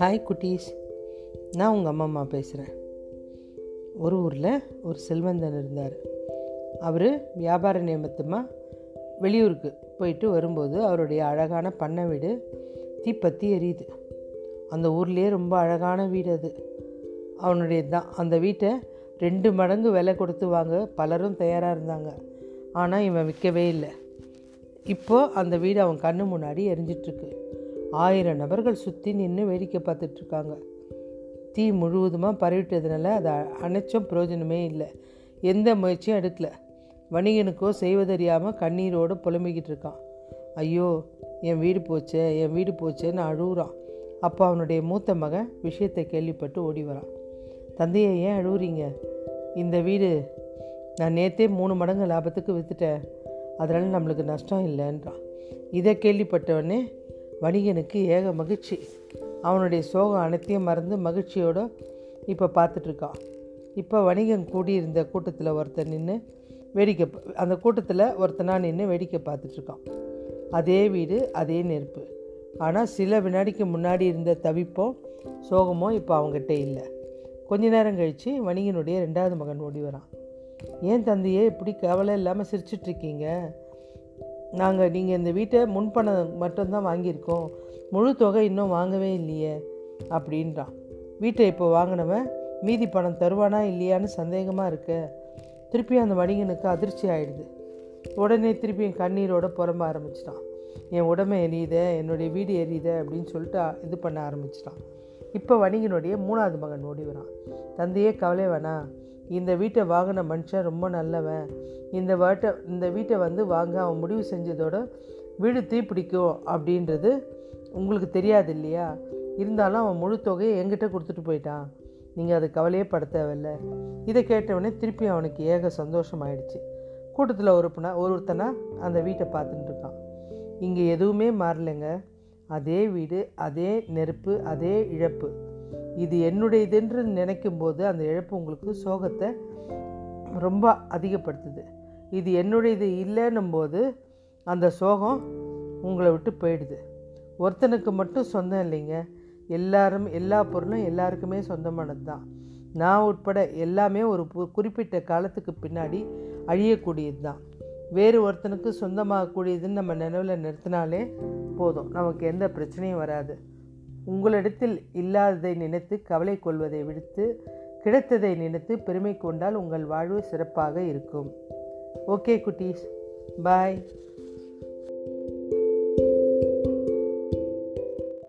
Hi குட்டீஸ். நான் உங்கள் அம்மா அம்மா பேசுகிறேன் ஒரு ஊரில் ஒரு செல்வந்தன் இருந்தார். அவர் வியாபார நியமத்தமாக வெளியூருக்கு போயிட்டு வரும்போது அவருடைய அழகான பண்ணை வீடு தீப்பத்தி எரியுது. அந்த ஊர்லேயே ரொம்ப அழகான வீடு அது. அவனுடைய தான் அந்த வீட்டை ரெண்டு மடங்கு விலை கொடுத்து வாங்க பலரும் தயாராக இருந்தாங்க. ஆனால் இவன் விற்கவே இல்லை. இப்போது அந்த வீடு அவன் கண்ணு முன்னாடி எரிஞ்சிட்ருக்கு. ஆயிரம் நபர்கள் சுற்றி நின்று வேடிக்கை பார்த்துட்ருக்காங்க. தீ முழுவதுமாக பரவிட்டதுனால அதை அணைச்சும் பிரயோஜனமே இல்லை. எந்த முயற்சியும் எடுக்கல. வணிகனுக்கோ செய்வதறியாமல் கண்ணீரோடு புலம்பிக்கிட்டு இருக்கான் ஐயோ என் வீடு போச்சே என் வீடு போச்சேன்னு அழுகுறான். அப்போ அவனுடைய மூத்த மகன் விஷயத்தை கேள்விப்பட்டு ஓடி வரான். தந்தையை ஏன் அழுகுறீங்க இந்த வீடு நான் நேற்றே மூணு மடங்கு லாபத்துக்கு விற்றுட்டேன் அதனால் நம்மளுக்கு நஷ்டம் இல்லைன்றான் இதை கேள்விப்பட்டவொடனே வணிகனுக்கு ஏக மகிழ்ச்சி. அவனுடைய சோகம் அனைத்தையும் மறந்து மகிழ்ச்சியோடு இப்போ பார்த்துட்ருக்கான் இப்போ வணிகன் கூடியிருந்த கூட்டத்தில் ஒருத்தர் நின்று வேடிக்கை அந்த கூட்டத்தில் ஒருத்தனாக நின்று வேடிக்கை பார்த்துட்ருக்கான். அதே வீடு அதே நெருப்பு. ஆனால் சில வினாடிக்கு முன்னாடி இருந்த தவிப்போ சோகமோ இப்போ அவங்ககிட்ட இல்லை. கொஞ்ச நேரம் கழித்து வணிகனுடைய ரெண்டாவது மகன் ஓடி வரான். ஏன் தந்தையே இப்படி கவலை இல்லாமல் சிரிச்சிட்ருக்கீங்க? நாங்கள் நீங்கள் இந்த வீட்டை முன்பணம் மட்டும்தான் வாங்கியிருக்கோம். முழு தொகை இன்னும் வாங்கவே இல்லையே அப்படின்றான். வீட்டை இப்போ வாங்கினவன் மீதி பணம் தருவானா இல்லையான்னு சந்தேகமாக இருக்க. திருப்பி அந்த வணிகனுக்கு அதிர்ச்சி ஆயிடுது. உடனே திருப்பி என் கண்ணீரோட புறம்ப ஆரம்பிச்சிட்டான். என் உடமை எரியுத என்னுடைய வீடு எரியுத அப்படின்னு சொல்லிட்டு இது பண்ண ஆரம்பிச்சிட்டான். இப்போ வணிகனுடைய மூணாவது மகன் ஓடிவரான் தந்தையே கவலை வேணாம். இந்த வீட்டை வாங்கின மனுஷன் ரொம்ப நல்லவன். இந்த வீட்டை இந்த வீட்டை வந்து வாங்க அவன் முடிவு செஞ்சதோட வீடு தீப்பிடிக்கும் அப்படின்றது உங்களுக்கு தெரியாது இல்லையா? இருந்தாலும் அவன் முழு தொகையை எங்கிட்ட கொடுத்துட்டு போயிட்டான். நீங்கள் அது கவலையே பட தேவையில்ல. இதை கேட்டவொடனே திருப்பி அவனுக்கு ஏக சந்தோஷம் ஆயிடுச்சு கூட்டத்தில் ஒருப்பனா ஒருத்தனா அந்த வீட்டை பார்த்துட்டு இருக்கான். இங்கே எதுவுமே மாறலைங்க. அதே வீடு அதே நெருப்பு அதே இழப்பு. இது என்னுடையதென்று நினைக்கும் போது அந்த இழப்பு உங்களுக்கு சோகத்தை ரொம்ப அதிகப்படுத்துது. இது என்னுடையது இல்லைன்னும் போது அந்த சோகம் உங்களை விட்டு போயிடுது. ஒருத்தனுக்கு மட்டும் சொந்தம் இல்லைங்க. எல்லாரும் எல்லா பொருளும் எல்லாருக்குமே சொந்தமானது தான் நான் உட்பட எல்லாமே ஒரு குறிப்பிட்ட காலத்துக்கு பின்னாடி அழியக்கூடியது தான் வேறு ஒருத்தனுக்கு சொந்தமாகக்கூடியதுன்னு நம்ம நினைவில் நிறுத்தினாலே போதும். நமக்கு எந்த பிரச்சனையும் வராது. உங்களிடத்தில் இல்லாததை நினைத்து கவலை கொள்வதை விடுத்து கிடைத்ததை நினைத்து பெருமை கொண்டால் உங்கள் வாழ்வு சிறப்பாக இருக்கும். ஓகே குட்டீஸ். பாய்.